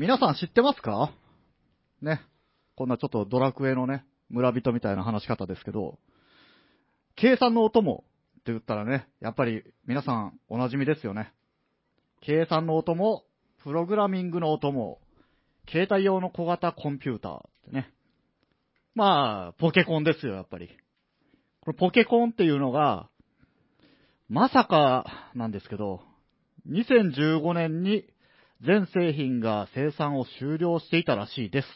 皆さん知ってますか？ね。こんなちょっとドラクエのね、村人みたいな話し方ですけど、計算のお供って言ったらね、やっぱり皆さんお馴染みですよね。計算のお供、プログラミングのお供、携帯用の小型コンピューターってね。まあ、ポケコンですよ、やっぱり。これポケコンっていうのが、まさかなんですけど、2015年に全製品が生産を終了していたらしいです。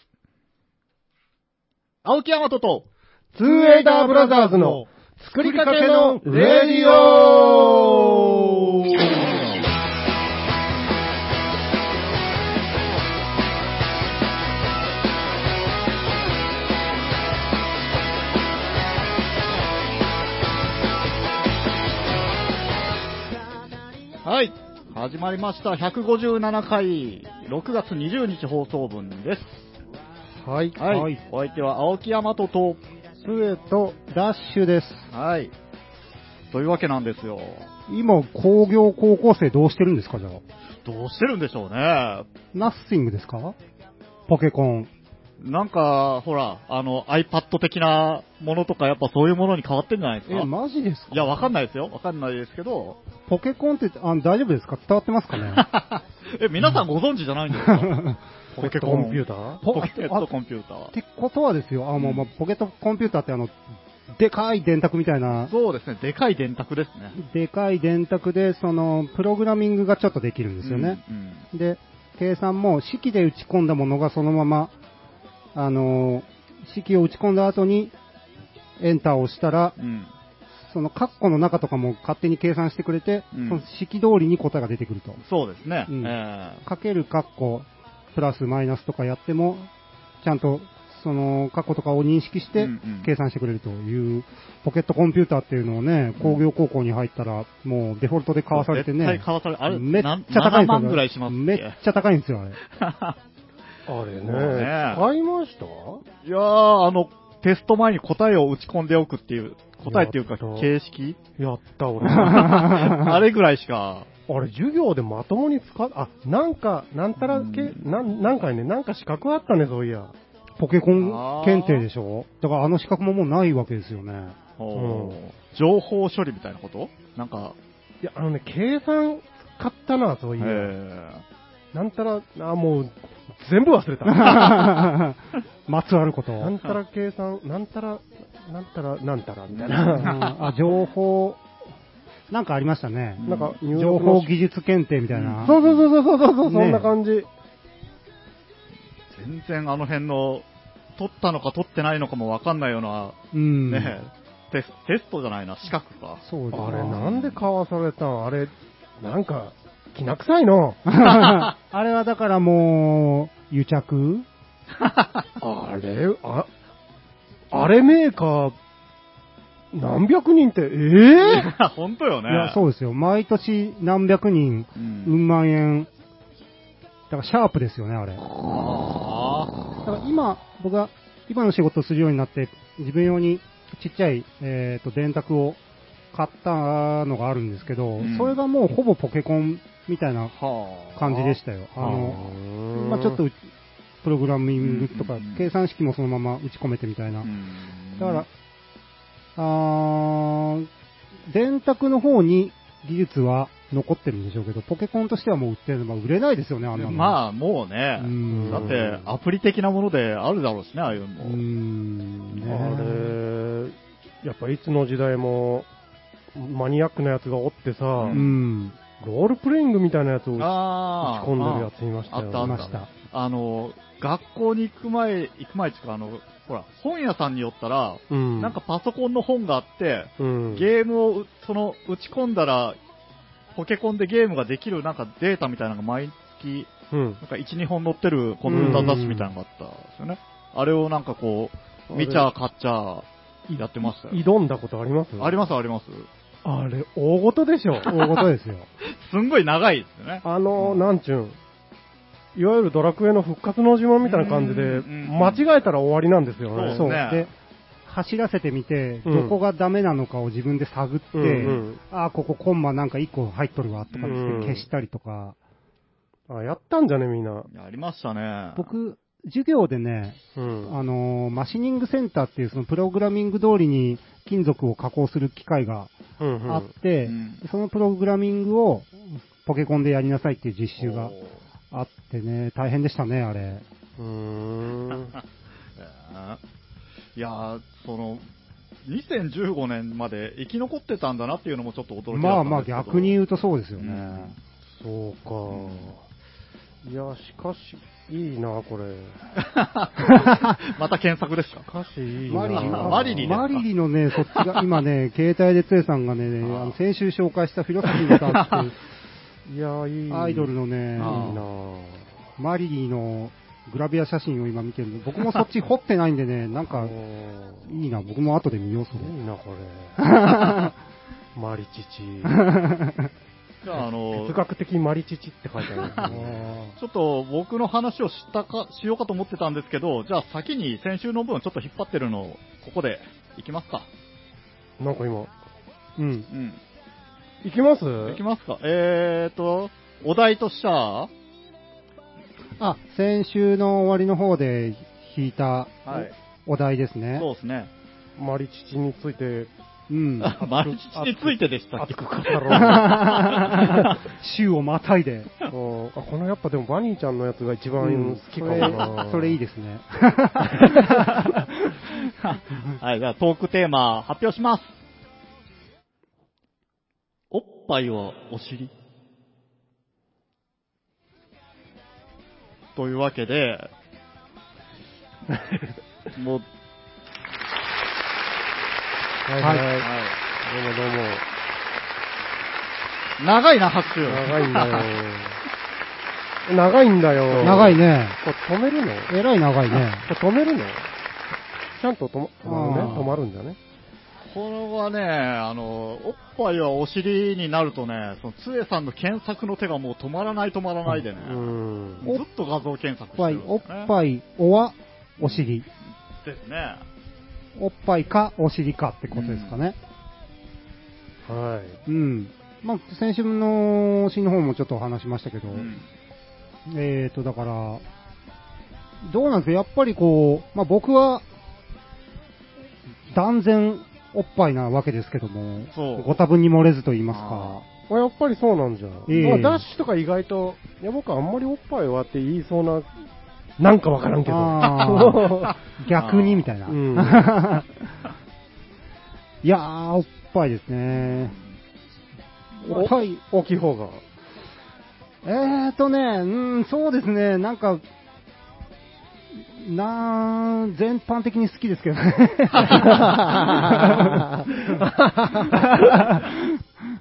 青木山とと、ツーエイダーブラザーズの作りかけのレディオ始まりました。157回、6月20日放送分です。はい。はい。はい。お相手は青木山とと、スエとダッシュです。はい。というわけなんですよ。今、工業高校生どうしてるんですか、じゃあ？どうしてるんでしょうね。ナッシングですか？ポケコン。なんか、ほら、あの、iPad 的なものとか、やっぱそういうものに変わってんじゃないですか？え、マジですか？いや、わかんないですよ。わかんないですけど、ポケコンってあ大丈夫ですか？伝わってますかね？え、皆さんご存知じゃないんですか？ポケコンピューター？ポケットコンピューター。ってことはですよ、あ、もう、まあ、ポケットコンピューターってあの、でかい電卓みたいな、そうですね、でかい電卓ですね。でかい電卓で、その、プログラミングがちょっとできるんですよね。うん。うんで、計算も式で打ち込んだものがそのまま、あのー式を打ち込んだ後に、エンターを押したら、うん。そのカッコの中とかも勝手に計算してくれて、うんその式通りに答えが出てくると。そうですね。うんえかけるカッコ、プラスマイナスとかやっても、ちゃんとそのカッコとかを認識してうんうん計算してくれるという、ポケットコンピューターっていうのをね、工業高校に入ったら、もうデフォルトで買わされてね、めっちゃ高いんですよ。7万ぐらいしますっけ？めっちゃ高いんですよ、あれ。あれね。使いました？いやー、あの、テスト前に答えを打ち込んでおくっていう、答えっていうか形式？やった俺。あ あれぐらいしか、れ授業でまともに使っ、あ、なんか、なんたらけ、なん、なんかね、なんか資格あったね、そういや。ポケコン検定でしょ？だからあの資格ももうないわけですよね。ほう。情報処理みたいなこと？なんか、いや、あのね、計算使ったな、そういや。えなんたら、あ、もう、全部忘れた。まつわること。なんたら計算、なんたら、なんたら、なんたら、みたいうんな。あ、情報、なんかありましたね。なんか、入情報技術検定みたいな。そうそうそうそうそうそう、ねそんな感じ。ー全然あの辺の、取ったのか取ってないのかもわかんないような、うん。ね、テステストじゃないな、資格か。そうですあれ、なんで買わされたん？あれ、なんか、きな臭いの。あれはだからもう、癒着 あれ、あ、あれメーカー、何百人って、ええ 本当よね。いや、そうですよ。毎年何百人、うん。うん万円。だからシャープですよね、あれ。だあから今、僕が今の仕事をするようになって、自分用にちっちゃい、えっ、と、電卓を買ったのがあるんですけど、うんそれがもうほぼポケコンみたいな。感じでしたよ。あの、まあちょっとうプログラミングとかうんうんうん、計算式もそのまま打ち込めてみたいなう。ん。だから、あー電卓の方に技術は残ってるんでしょうけど、ポケコンとしてはもう売ってる、まあ、売れないですよね、あんなの。まあ、もうねう、ん。だって、アプリ的なものであるだろうしね、ああいうのうも。ん、ねあれ、やっぱいつの時代も、マニアックなやつがおってさ、うん。ロールプレイングみたいなやつを打ち。込んでるやついましたよ、あったあ。あの、学校に行く前、行く前っていうか、あの、ほら、本屋さんに寄ったら、うん。なんか、パソコンの本があって、うん、ゲームをう、その、打ち込んだら、ポケコンでゲームができるなんかデータみたいなのが毎月、うん。なんか1、2本載ってるコンピューター雑誌みたいなのがあったんですよね。あれをなんかこう、見ちゃ買っちゃ、やってましたよ。挑んだことあります？ありますあります。あれ、大事でしょ。大事ですよ。すんごい長いですよね。あの、うんなんちゅうん。いわゆるドラクエの復活の呪文みたいな感じで、間違えたら終わりなんですよね。そう。ねで、走らせてみて、うんどこがダメなのかを自分で探って、うんうんああ、ここコンマなんか1個入っとるわとかってうん消したりとか、あ、やったんじゃね、みんな。やりましたね。僕、授業でね、うん。あのーマシニングセンターっていうそのプログラミング通りに金属を加工する機械がうんうんあって、うんそのプログラミングをポケコンでやりなさいっていう実習があってね、大変でしたね、あれ。うーん。いやー、その、2015年まで生き残ってたんだなっていうのもちょっと驚きだったんですけどまあまあ逆に言うとそうですよね。そうか。いや、しかし、いいな、これ。また検索ですか？しかし、いいな。マリリあマリリマリリのね、そっちが、今ね、携帯でつえさんがね、ああの先週紹介したフィロソフィーのダーツっ いや、いい。てアイドルのねいい、な。マリリのグラビア写真を今見てるんで、僕もそっち掘ってないんでね、なんか、おいいな、僕も後で見よう、それ。ーいいな、これ。マリチチ。じゃあ、あの哲、学的マリチチって書いてあるんですね。ちょっと僕の話をしたか、しようかと思ってたんですけど、じゃあ先に先週の分ちょっと引っ張ってるのを、ここでいきますか。なんか今、うん。うん。いきます？いきますか。えーと、お題としては、あ、先週の終わりの方で引いたはい。お題ですね。そうですね。マリチチについてうん。マルチについてでしたっけ週をまたいで。う。うんあこのやっぱでもバニーちゃんのやつが一番うん好きかもな。それそれいいですね。はい、じゃあトークテーマ発表します。おっぱいはお尻というわけで、もう、はいはい。はどうもどうも。い、長いな、拍手。長いんだよ。長いんだよ。長い。ね。これ止めるの？えらい長いね。これ止めるの？ちゃんと止ま止まるね？あー止まるんだね？これはね、あの、おっぱいはお尻になるとね、その、つえさんの検索の手がもう止まらない止まらないでね、うん。ずっと画像検索しておっぱいる、おっぱい、おは、お尻。ですね。おっぱいか、お尻かってことですかね。はい。うん。まあ、先週の詩の方もちょっと話しましたけど、うんえーと、だから、どうなんですか？やっぱりこう、まあ僕は、断然おっぱいなわけですけども、ご多分に漏れずと言いますあか。あやっぱりそうなんじゃん。ええまあダッシュとか意外と、いや僕あんまりおっぱいはって言いそうな、なんかわからんけど。逆にみたいな。うん いやー、おっぱいですね。おっぱい、大きい方が。えーとね、うん、そうですね、なんか、なー全般的に好きですけどね。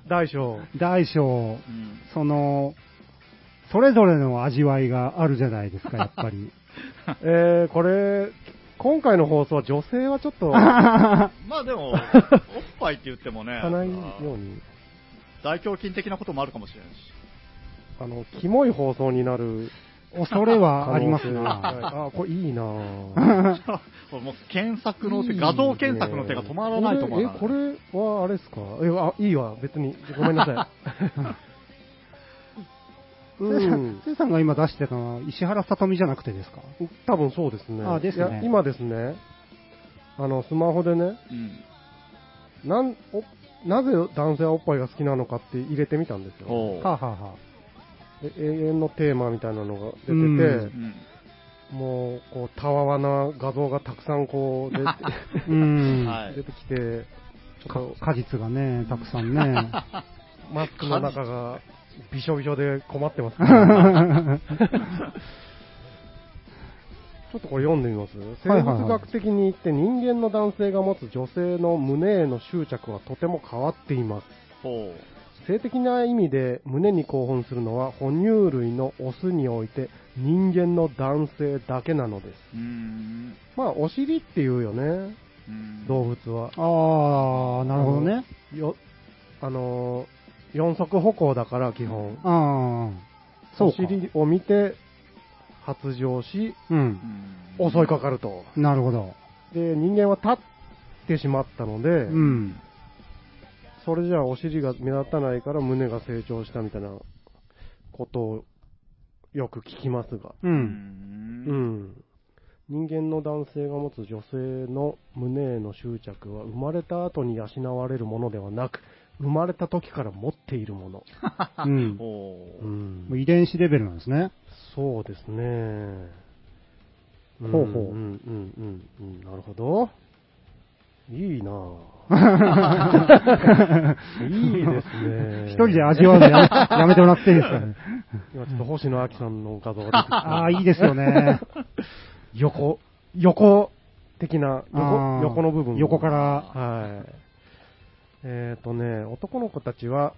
大小。大小、うんその、それぞれの味わいがあるじゃないですか、やっぱり。えー、これ、今回の放送は女性はちょっと、まあでも、おっぱいって言ってもね、かないように、大胸筋的なこともあるかもしれないし。あの、キモい放送になる恐れは可あります能性な。あ、これいいなぁ。これもう検索の手、画像検索の手が止まらない止まらない。これえ、これはあれですか？え、あ、いいわ、別に。ごめんなさい。うんん。せいさんが今出してたのは石原さとみじゃなくてですか？多分そうですね。あですねいや今ですね、あの、スマホでね、うん。なん、お、なぜ男性はおっぱいが好きなのかって入れてみたんですよ。はあ、はあはあ、で永遠のテーマみたいなのが出てて、うんうんもう、こう、たわわな画像がたくさんこう出て、うん。はい出てきて、ちかょっ果実がね、たくさんね。と マスクの中がびしょびしょで困ってますけど ちょっとこれ読んでみます？生物学的に言って人間の男性が持つ女性の胸への執着はとても変わっています。ほ性的な意味で胸に興奮するのは哺乳類のオスにおいて人間の男性だけなのです。まあ、お尻って言うよね、うん動物は。ああ、なるほどね。よ、あのー四足歩行だから基本。ああ、そうおか。尻を見て発情し、うん。うん襲いかかると。なるほど。で、人間は立ってしまったので、うん。それじゃあお尻が目立たないから胸が成長したみたいなことをよく聞きますが。う。うん。うんん。人間の男性が持つ女性の胸への執着は生まれた後に養われるものではなく、生まれた時から持っているもの。うん。うんもう遺伝子レベルなんですね。そうですね。ほうほううんうんうんうん。なるほど。いいなぁ。いいですね。一人で味わうのやめ やめてもらっていいですかね。今ちょっと星野亜紀さんの画像が出てきた。ああ、いいですよね。横、横的な、横横の部分。横からはい。えっ、とね、男の子たちは、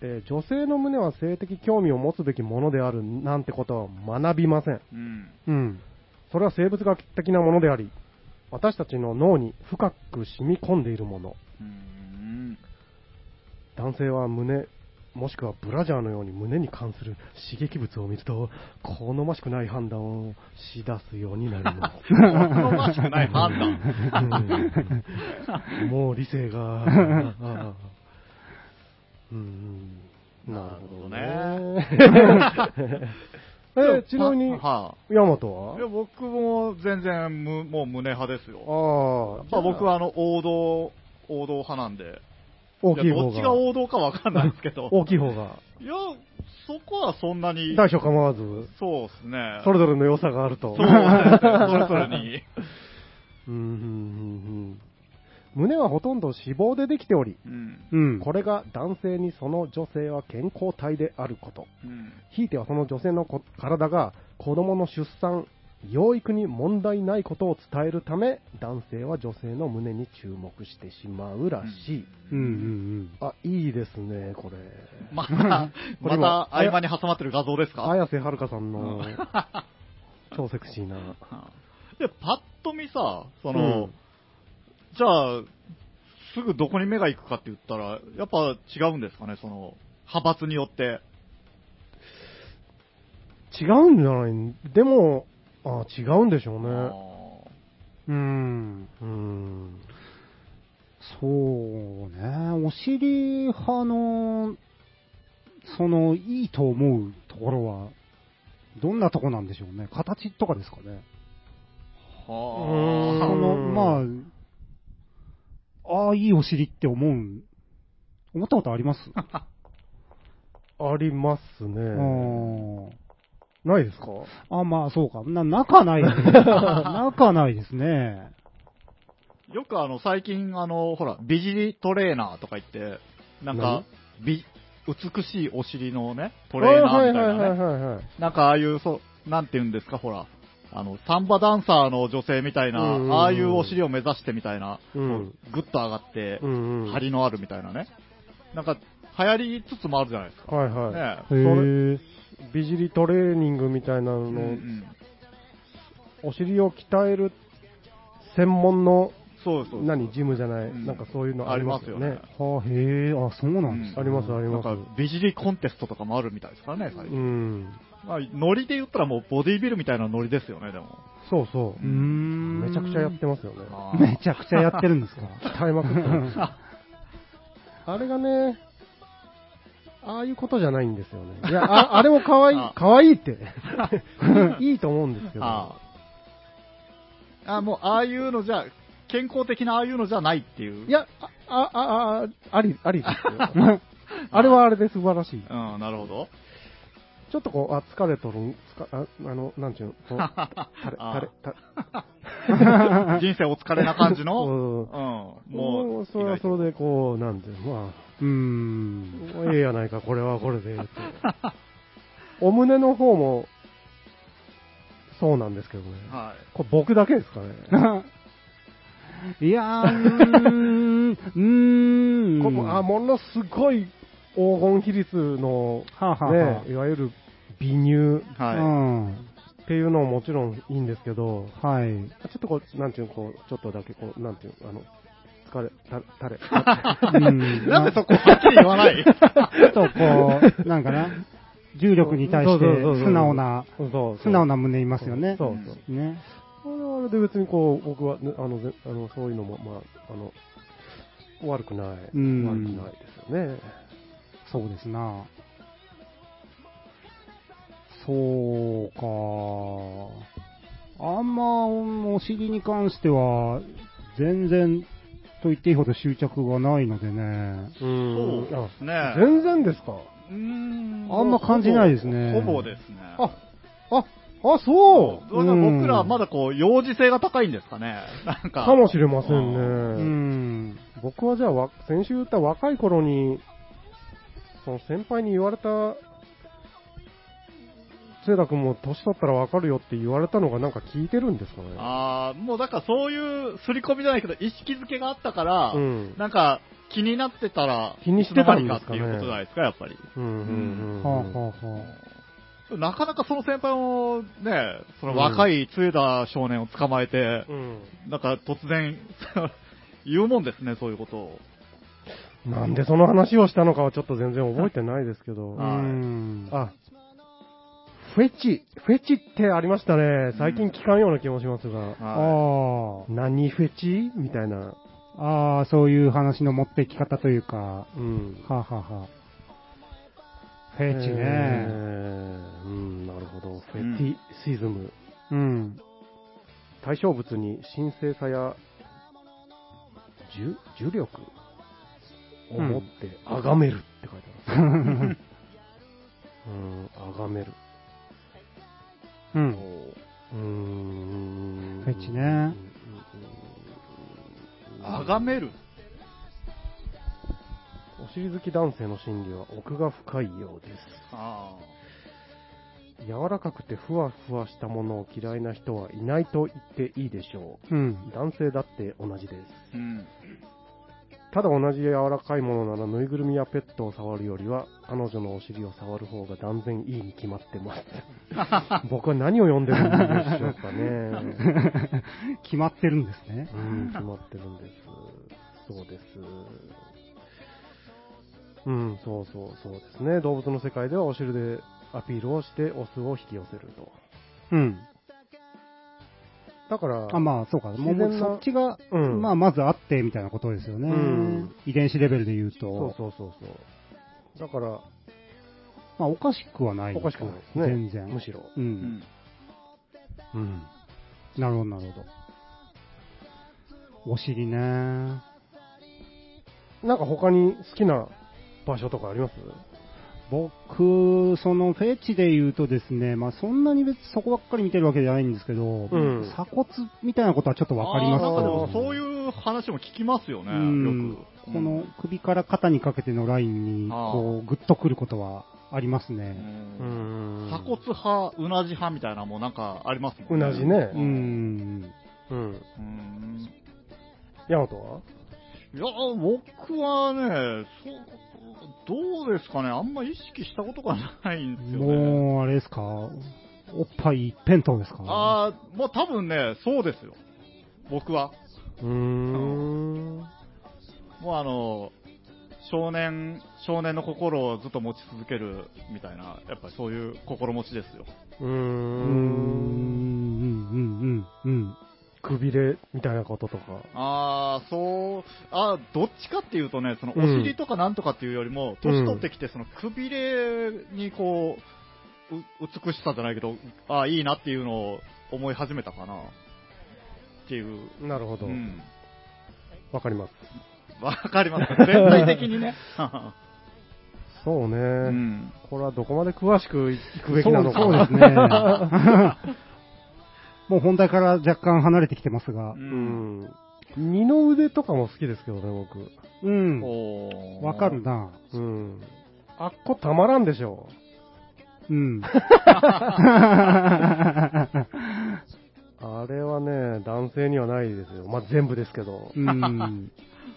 えー女性の胸は性的興味を持つべきものであるなんてことは学びません。うん。うん。それは生物学的なものであり、私たちの脳に深く染み込んでいるもの。うん。男性は胸、もしくはブラジャーのように胸に関する刺激物を見ると、好ましくない判断をしだすようになります。好ましくない判断。うんもう理性が。うん、なるほどね。え、ちなみに、はヤマトい。いや、僕も全然む、もう胸派ですよ。はああ、まあ僕はあの、王道、王道派なんで。大きい方いやどっちがが。王道かわかんないですけど。大きい方が。いや、そこはそんなに。大小構わず、そうですね。それぞれの良さがあると。そうですね。それぞれに。うんうんうんうん胸はほとんど脂肪でできており、うん。うん。これが男性にその女性は健康体であること。うん。ひいてはその女性のこ体が子供の出産、養育に問題ないことを伝えるため、男性は女性の胸に注目してしまうらしい。うんうんあ、いいですね、これ。また、これ今また合間に挟まってる画像ですか？綾瀬はるかさんの超セクシーな。で、パッと見さ、その、うんじゃあ、すぐどこに目が行くかって言ったら、やっぱ違うんですかね、その、派閥によって。違うんじゃないでも、あ違うんでしょうね。うん。うん。うん。そうね。お尻派の、その、いいと思うところは、どんなとこなんでしょうね。形とかですかね。うはんその、まあ、ああ、いいお尻って思う、思ったことあります？ありますね。うんないですか？あ、まあ、そうか。な、仲ない。仲ないですね。あ。よくあの、最近あの、ほら、美尻トレーナーとか言って、なんか、美、美しいお尻のね、トレーナーみたいなね。なんかああいう、そう、なんて言うんですか、ほら。あの、サンバダンサーの女性みたいな、うんうんうんああいうお尻を目指してみたいな、うんぐっと上がって、うんうん。張りのあるみたいなね。なんか、流行りつつもあるじゃないですか。はいはい。ね美尻トレーニングみたいなの、うんうんお尻を鍛える専門の、そうそうそう。何、ジムじゃない、うんなんかそういうのありますよね。ありはあ、へえ、あ、そうなんですねありますありますなんか、美尻コンテストとかもあるみたいですからね、最う近。ん。まあ、ノリで言ったらもうボディービルみたいなノリですよね、でも。そうそううー。ん。めちゃくちゃやってますよね。めちゃくちゃやってるんですか？鍛えまくってます。あれがね、ああいうことじゃないんですよね。いや、ああれも可愛いあ、可愛いって。いいと思うんですけど。ああ。あ、もう、ああいうのじゃ、健康的なああいうのじゃないっていう。いや、あ、あ、あ、ああり、ありですよ。あれはあれで素晴らしい。うん、なるほど。ちょっとこう、あ、疲れとるん、つかああの、なんちゅうの、こう、垂れ、あ垂れ、た 人生お疲れな感じの、うんうん、ももう、う、それはそれでこう、なんていうの、まあ、うーん。ええやないか、これはこれで、って。お胸の方も、そうなんですけどね。はこれ僕だけですかね。いやー、うーん、うーん。ここあものすごい黄金比率の、はあ、はあはね、いわゆる微乳はうん。っていうのももちろんいいんですけど、はい。ちょっとこう、なんていうの、こう、ちょっとだけこう、なんていうの、あの、疲れ、た、垂れ。うんい。なんでそこはっきり言わない？ちょっとこう、なんかな、重力に対して素直な、そうそう素直な胸いますよね。そうそう。ね。あれはあれで別にこう、僕は、ね、あの、ぜあのそういうのも、まあ、あの、悪くない。悪くうんないですよね。そうですな。そうか。あんま、お尻に関しては、全然、と言っていいほど執着がないのでね。うーん。そうですねあ。全然ですか？うーんあんま感じないですねほぼほぼですね。あ、あ、あ、そう僕らはまだこう、幼児性が高いんですかね。なんか。かもしれませんうね。ん。僕はじゃあわ、先週言った若い頃に、その先輩に言われた、聖田君も年取ったらわかるよって言われたのがなんか聞いてるんですかね？ああ、もうだからそういう刷り込みじゃないけど、意識づけがあったから、うんなんか気になってたら、気にしてたんですかね？っていうことじゃないですか、やっぱり。うんうんうんはあ、はあはあ、なかなかその先輩もね、その若い杖田少年を捕まえて、うんなんか突然、言うもんですね、そういうことを。なんでその話をしたのかはちょっと全然覚えてないですけど。あ、フェチ、フェチってありましたね。最近聞かんような気もしますが。はあ何フェチ？みたいな。あ、ああ、そういう話の持ってき方というか、うん。はあ、はあはあ、フェチね。えーうん、なるほど。フェティシズム。うん。対象物に神聖さや呪呪力？を持って崇めるって書いてます。うん、崇める。うん。う。ーん。フェチねあがめる。お尻好き男性の心理は奥が深いようです。あ柔らかくてふわふわしたものを嫌いな人はいないと言っていいでしょうん。う。男性だって同じです。ーうん。ただ同じ柔らかいものならぬいぐるみやペットを触るよりは彼女のお尻を触る方が断然いいに決まってます。僕は何を読んでるんでしょうかね。決まってるんですね。うん、決まってるんです。そうです。うん、そうそうそうですね。動物の世界ではお尻でアピールをしてオスを引き寄せると。うん。だから、あ、まあ、そうか。もう、そっちが、うんまあ、まずあって、みたいなことですよね。うん遺伝子レベルで言うと。そうそうそうそう。だから、まあ、おかしくはない。おかしくないですね。全然。むしろ。う。うんん。うん。なるほど、なるほど。お尻ね。なんか他に好きな場所とかあります？僕、そのフェチで言うとですね、まあそんなに別にそこばっかり見てるわけじゃないんですけど、ん鎖骨みたいなことはちょっとわかりますかそういう話も聞きますよね、うんよく。この首から肩にかけてのラインに、こう、グッとくることはありますうね。鎖骨派、うなじ派みたいなのもなんかありますもうんなじね。う。ん。うん。うん。ヤマトは？いや、僕はね、そう、どうですかね、あんま意識したことがないんですよね。もう、あれですか、おっぱい一辺倒ですか？ああ、もう多分ね、そうですよ。僕は。うーん。もうあの、少年、少年の心をずっと持ち続けるみたいな、やっぱりそういう心持ちですよ。うーん、うん、ん。うん、うん。くびれみたいなこととか。ああ、そう、あーどっちかっていうとね、そのおうん尻とかなんとかっていうよりも、うん年取ってきて、そのくびれにこう、う美しさじゃないけど、ああ、いいなっていうのを思い始めたかな。っていう。なるほど。わ、うん。かります。わかります。全体的にね。そうね、うん。これはどこまで詳しくいくべきなのか。そうそうですね。もう本題から若干離れてきてますがう。。うんん。二の腕とかも好きですけどね、僕。うん。おーわかる。な。うん。あっこたまらんでしょ。うん。あれはね、男性にはないですよ。まあ、全部ですけど。うん。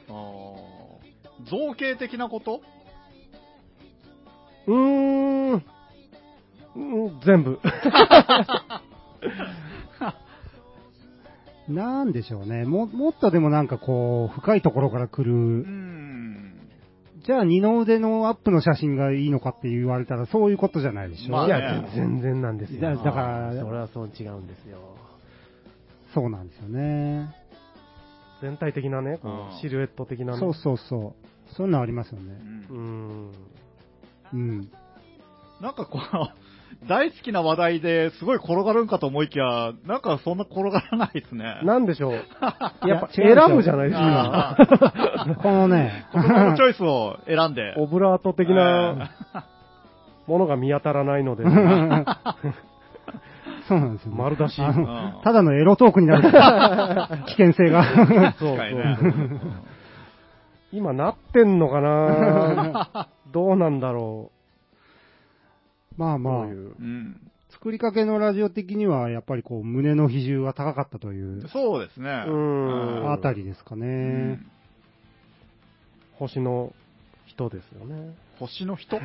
造形的なこと？うーん。うん全部。なんでしょうね。も、もっとでもなんかこう、深いところから来うる。ん。じゃあ二の腕のアップの写真がいいのかって言われたらそういうことじゃないでしょ。まあねいや、全然なんですよ。だだからそれはそう違うんですよ。そうなんですよね。全体的なね、こうんうシルエット的なね。そうそうそう。そういうのありますよね。うんうん。うん。なんかこう、大好きな話題ですごい転がるんかと思いきや、なんかそんな転がらないですね。なんでしょう？やっぱ選ぶじゃないですか。あ このね、ー言葉のチョイスを選んで。オブラート的なものが見当たらないので、そうなんですよ、ね。丸出しただのエロトークになる危険性が。そう今なってんのかな？どうなんだろう。まあまあどう、いううん作りかけのラジオ的には、やっぱりこう、胸の比重が高かったというそうですね。うんあたりですかうね。ん星の人ですよね。星の人？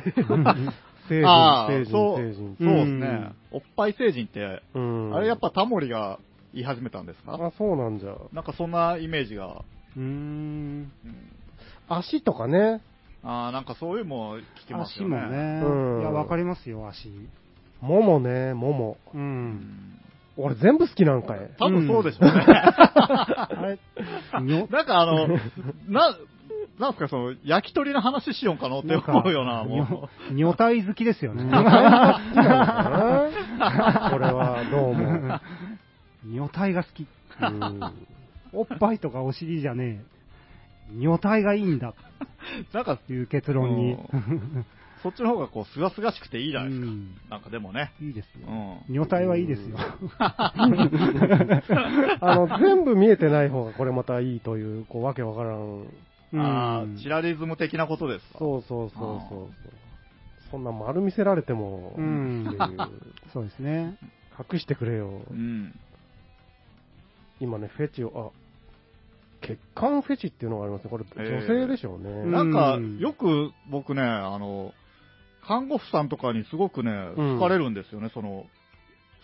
聖 人、あー聖人、そう聖人。そうですね。おっぱい星人って、うんあれやっぱタモリが言い始めたんですか？あ、そうなんじゃ。なんかそんなイメージが。うーん。うん足とかね。あーなんかそういうのも聞きますよね。足もね。うんいや、わかりますよ、足。ももね、もも。う。うんん俺全部好きなんかい。多分そうでしょうね。あれ、にょなんかあの、な、なんすか、その、焼き鳥の話しようかなって思うような、もにょ体好きですよね。好きなのかなこれはどうも。女体が好き。うんおっぱいとかお尻じゃねえ。女体がいいんだう、なんか、という結論に。そっちの方がこう、すがすがしくていいじゃないですか。うんなんかでもね。いいですよ。うん。女体はいいですよ。あの、全部見えてない方がこれまたいいという、こう、わけわからん。あうんあ、チラリズム的なことですか。そうそうそうそうそう。そんな丸見せられても、うんっていう そうですね。隠してくれよ。うん。今ね、フェチを、あ、血管フェチっていうのがありますね。これ、えー女性でしょうね。うんなんか、よく僕ね、あの、看護婦さんとかにすごくね、うん好かれるんですよね、その、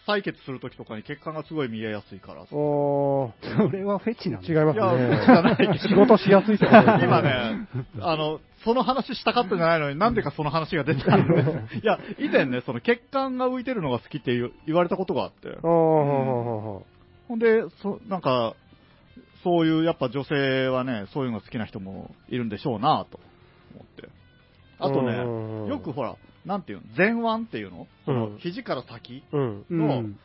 採血するときとかに血管がすごい見えやすいから。おー、それはフェチなん違いだ。ますいやじゃないね。仕事しやすいってことですね今。ね、あの、その話したかったんじゃないのに、なんでかその話が出てくるんです。いや、以前ね、その血管が浮いてるのが好きって言われたことがあって。ほんで、そ、なんか、そういう、やっぱ女性はね、そういうのが好きな人もいるんでしょうなと思って。あとうんね、よくほら、なんていうの、前腕っていうの？そのうん肘から先、のん。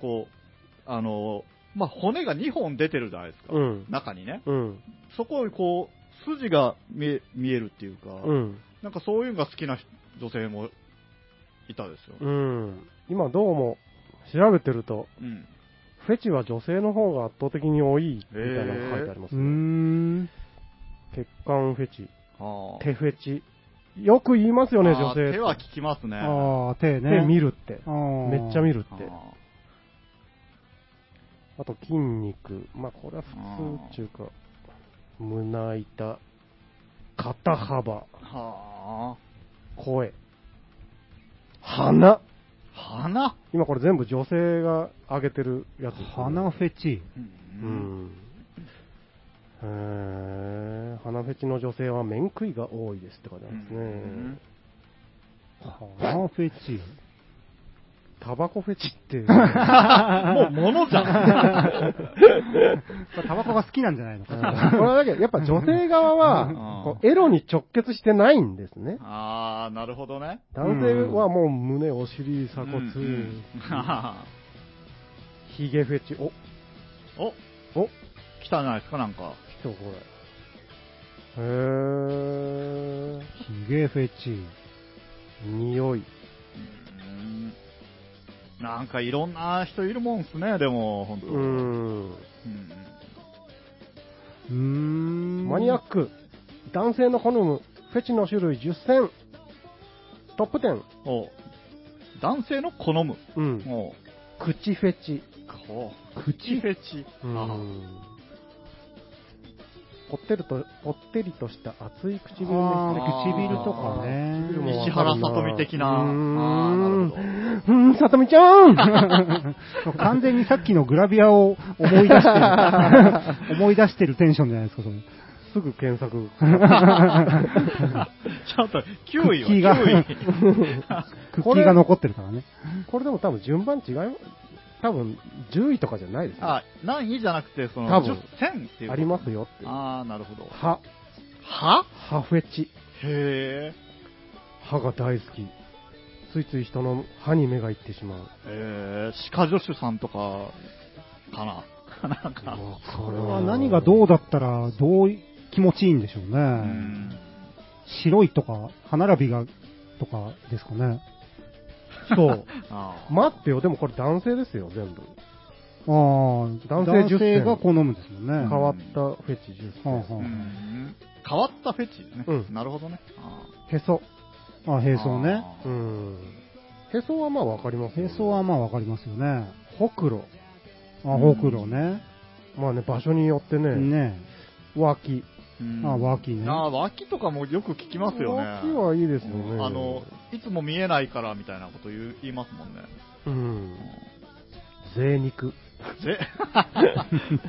こう、あの、まあ、骨が2本出てるじゃないですか。うん。中にね。うん。そこにこう、筋が見え見えるっていうか、うん。なんかそういうのが好きな女性もいたですよ。うん。今どうも調べてると、うん。フェチは女性の方が圧倒的に多いみたいなのが書いてありますね。ん。血管フェチ、はあ手フェチ。よく言いますよね、女性。手は聞きますね。ああ、手手ね。見るって。めっちゃ見るって。ああと筋肉。まあ、これは普通っていうか、胸板、肩幅、ーはあ。声、鼻。鼻？今これ全部女性が上げてるやつね、鼻フェチ。う。うんん。へー鼻フェチの女性は面食いが多いですって書いてありますね。鼻フェチ。タバコフェチって、もう物じゃん。タバコが好きなんじゃないのかこな。れだけどやっぱ女性側は、こうエロに直結してないんですね。ああ、なるほどね。男性はもう胸、お尻、鎖骨、うんうんはヒゲフェチ、お、お、お、来たんじゃないですか、なんか。来たこれ。へー、ヒゲフェチ。匂い。うんなんかいろんな人いるもんすね、でも、本当。うーん。うんうーん。マニアック、男性の好むフェチの種類10選。トップ10。お男性の好む。うん。お口フェチ。口フェチ。うんあぽってりと、ぽってりとした厚い唇ですね。唇とかね。唇も石原さとみ的な。ああうーんー、なるほど。うーん、さとみちゃん 完全にさっきのグラビアを思い出してる。思い出してるテンションじゃないですか、それ。すぐ検索。ちょっと、9位はクッキーが9位。クッキーが残ってるからね。これでも多分順番違い多分10位とかじゃないですね。あ、何位じゃなくて、その、多分10 1000っていう。ありますよって。ああ、なるほど。歯。は？歯フェチ。へえ。歯が大好き。ついつい人の歯に目がいってしまう。えー、歯科助手さんとか、かな？なんか、それは何がどうだったら、どう気持ちいいんでしょうね。うん。白いとか、歯並びが、とかですかね。そう。あー待ってよ、でもこれ男性ですよ、全部。ああ、男性10男性選が好むんですもんね。変わったフェチ10はあ選。はうん変わったフェチね。うんなるほどね。あへそ。あ、あ、へそね。あーうん。へそはまあわかりますへそはまあわかりますよね。ほくろ。あ、ほくろね。まあね、場所によってね、ね脇。うんあ脇ねあー脇とかもよく聞きますよね。脇はいいですよね。あの、いつも見えないからみたいなこと言いますもんね。うん。贅肉。ぜ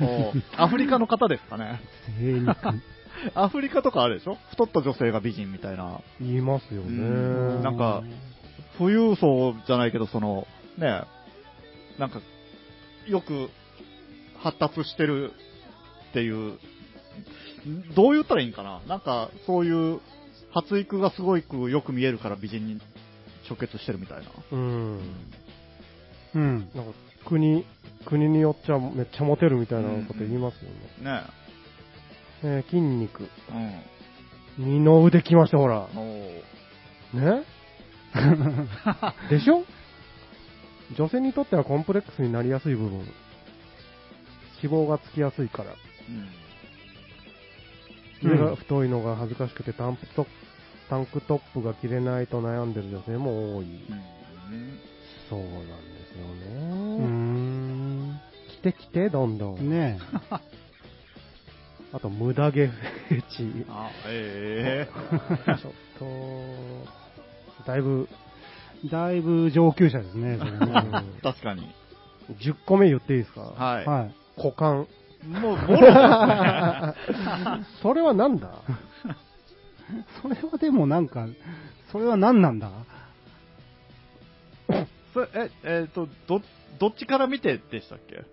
おアフリカの方ですかね。精肉。アフリカとかあれでしょ？太った女性が美人みたいな。言いますようね。んなんか富裕層じゃないけど、その、ね、なんか、よく発達してるっていう、どう言ったらいいんかな？なんか、そういう、発育がすごくよく見えるから美人に直結してるみたいな。うん。うん。なんか、国、国によっちゃめっちゃモテるみたいなこと言いますよね。ねえー筋肉。うん。二の腕きました、ほら。おーね でしょ？女性にとってはコンプレックスになりやすい部分。脂肪がつきやすいから。うん。腕が太いのが恥ずかしくてタンプトタンクトップが着れないと悩んでる女性も多い。うん。そうなんですようーね。ん。着てきて、どんどん。ね あと、無駄毛フェチ。あ、えちょっと、だいぶ、え。だいぶ上級者ですね、確かに。10個目言っていいですかはい。はい。股間。もう、ボロですね。それはなんだ？それはでもなんか、それは何なんだ？それえ、えっ、と、ど、どっちから見てでしたっけ？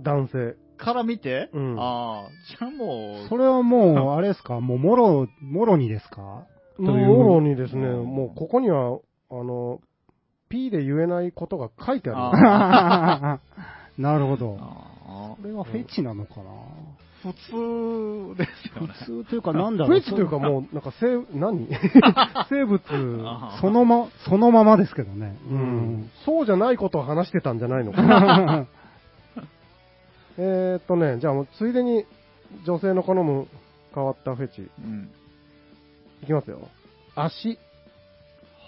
男性。から見て、うん。ああ、じゃあもう、それはもう、あれですか？もう、もろ、もろにですか？もろにですね、うん。もうここには、あの、P で言えないことが書いてある。あ なるほど。あこれはフェチなのかな？普通ですよね。普通というか、なんだろう。フェチというかもう、なんか生、何？生物、あそのま、そのままですけどね。うん。そうじゃないことを話してたんじゃないのかな。えーっとね、じゃあもうついでに女性の好む変わったフェチ、うん。いきますよ。足。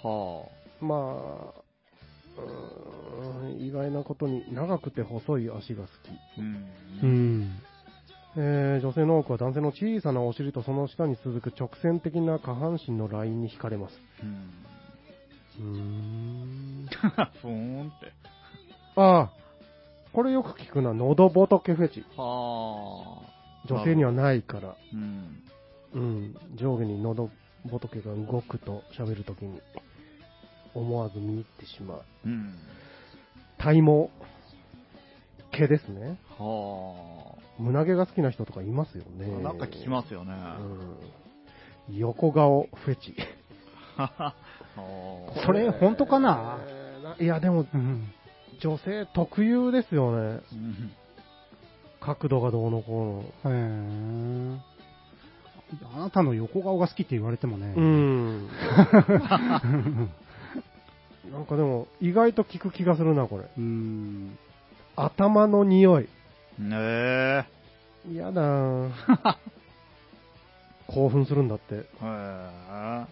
はまあ、うーん意外なことに長くて細い足が好き。あ。うん。うん。えー女性の多くは男性の小さなお尻とその下に続く直線的な下半身のラインに惹かれます。うん。ふーんって。ああ、これよく聞くな、喉仏フェチ。はあ。女性にはないから。うん。うん、上下に喉仏が動くと喋るときに思わず見入ってしまう。うん。体毛。毛ですね。は胸毛が好きな人とかいますよね。あ。なんか聞きますよね。うん。横顔フェチ。ははそれ本当かな？えーないや、でもうん。女性特有ですよね。うん角度がどうのこへーあなたの横顔が好きって言われてもね。うの。うん。なんかでも、意外と効く気がするな、これ。うん。頭の匂い。ねえ。嫌だー 興奮するんだって。へえ。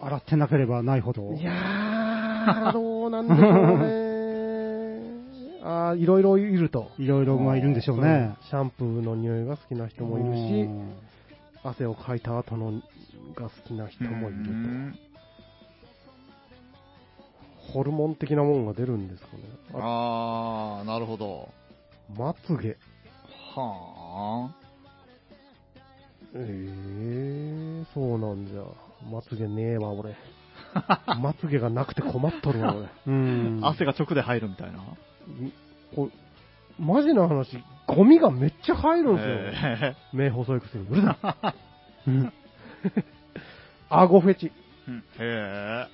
洗ってなければないほど。いやー、どうなんでしょうね。あーいろいろいると。いろいろまあいるんでしょうね。シャンプーの匂いが好きな人もいるうし、ん汗をかいた後のが好きな人もいるうんと。ホルモン的なもんが出るんですかね。あああ、なるほど。まつげ。はえー、そうなんじゃ。まつげねえわ、俺。まつげがなくて困っとるわ、俺。うん。あ。汗が直で入るみたいな。これマジな話、ゴミがめっちゃ入るんですよ。へ目細いくせに。うるさい。うん 顎フェチ。へえ。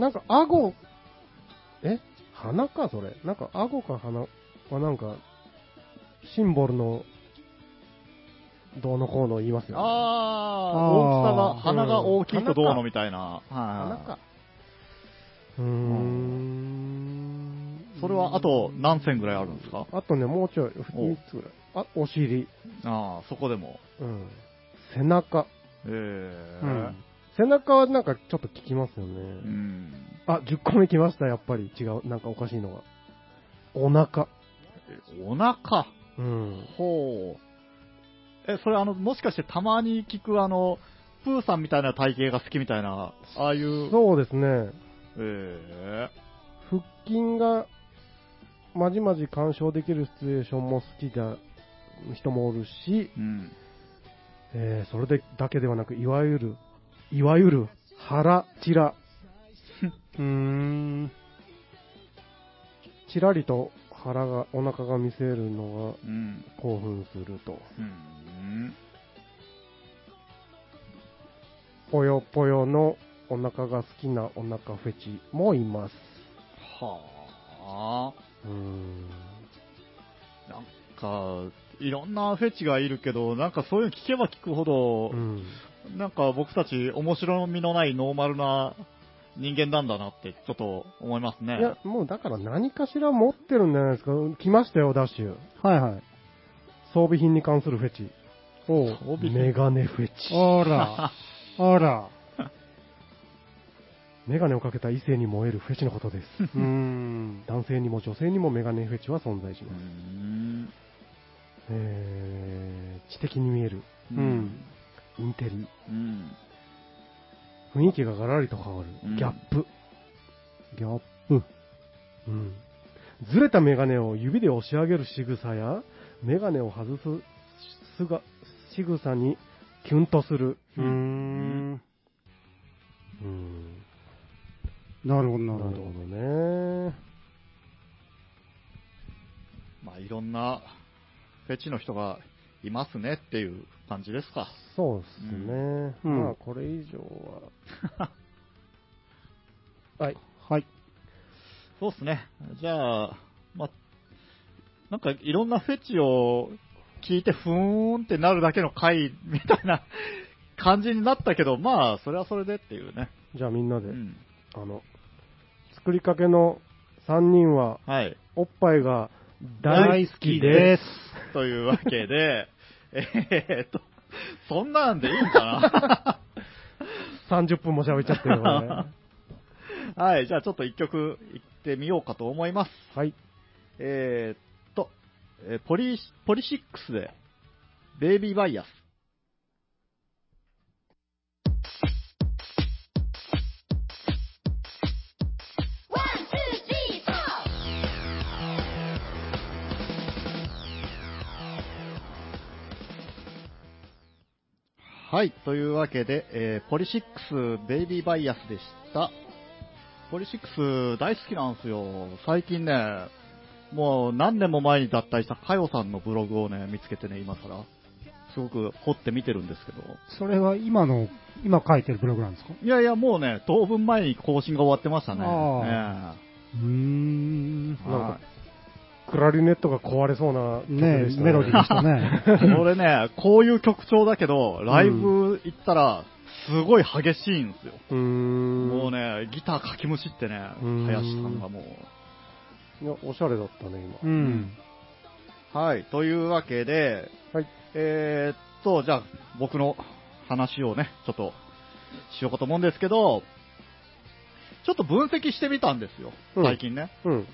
なんか、顎、え？鼻か、それ。なんか、顎か鼻はなんか、シンボルの、どうのこうの言いますよ、ね。ああ大きさが、鼻が大きいとどうのみたいな。鼻はいか。うーん。それはあと何線ぐらいあるんですか？あとね、もうちょい、お3つぐらい。あ、お尻。ああ、そこでも。うん。背中。ええうん背中はなんかちょっと効きますよね。うん。あ、10個目来ました、やっぱり。違う。なんかおかしいのが。お腹。お腹？うん。ほう。え、それあの、もしかしてたまに聞くあの、プーさんみたいな体型が好きみたいな、ああいう？そうですね。え腹筋がまじまじ干渉できるシチュエーションも好きな人もおるし、えうん。えーそれでだけではなく、いわゆる、いわゆる腹チラ、うーん。ちらりと腹が、お腹が見せるのうん。が興奮すると。うん。ぽよぽよのお腹が好きなお腹フェチもいます。はあ。うーん。なんか、いろんなフェチがいるけど、なんかそういうの聞けば聞くほどう、ん。なんか僕たち面白みのないノーマルな人間なんだなってちょっと思いますね。いや、もうだから何かしら持ってるんじゃないですか。来ましたよ、ダッシュ。はいはい。装備品に関するフェチ。おう。装備品メガネフェチ。あら。あら。メガネをかけた異性に燃えるフェチのことです。うーん。男性にも女性にもメガネフェチは存在しうます。ん。えー、知的に見える。うん。インテリ。うん。雰囲気がガラリと変わる。うんギャップ。ギャップ。うん。ずれたメガネを指で押し上げる仕草や、メガネを外すすが仕草にキュンとする。うーん。うん。なるほど、ななるほ。どね。まあいろんなフェチの人がいますねっていう感じですか。そうですね。うんまあ、これ以上は。はい。はい。そうですね。じゃあ、まあ、なんかいろんなフェチを聞いてふーんってなるだけの回みたいな 感じになったけど、まあ、それはそれでっていうね。じゃあみんなで、うん。あの、作りかけの3人は、はい。おっぱいが大大好好ききで。ですす。というわけで、えーっと、そんなんでいいんか30 分も喋っちゃってるよ、これな はい、じゃあちょっと一曲いってみようかと思います。はい。えーっと、えーポリ、ポリシックスで、ベイビーバイアス。はい、というわけで、えーポリシックスベイビーバイアスでした。ポリシックス大好きなんですよ。最近ね、もう何年も前に脱退したかよさんのブログをね、見つけてね、今更。すごく掘って見てるんですけど。それは今の、今書いてるブログなんですか？いやいや、もうね、当分前に更新が終わってましたね。あうーん。ええなんかクラリネットが壊れそうな曲ねでしたメロディーでしたね。これね、こういう曲調だけど、ライブ行ったら、すごい激しいんですよ。う。もうね、ギターかきむしってね、うん林さんがもう。いや、おしゃれだったね、う今。ん。はい、というわけで、はい。えーっと、じゃあ、僕の話をね、ちょっと、しようかと思うんですけど、ちょっと分析してみたんですよ、うん最近ね。うん。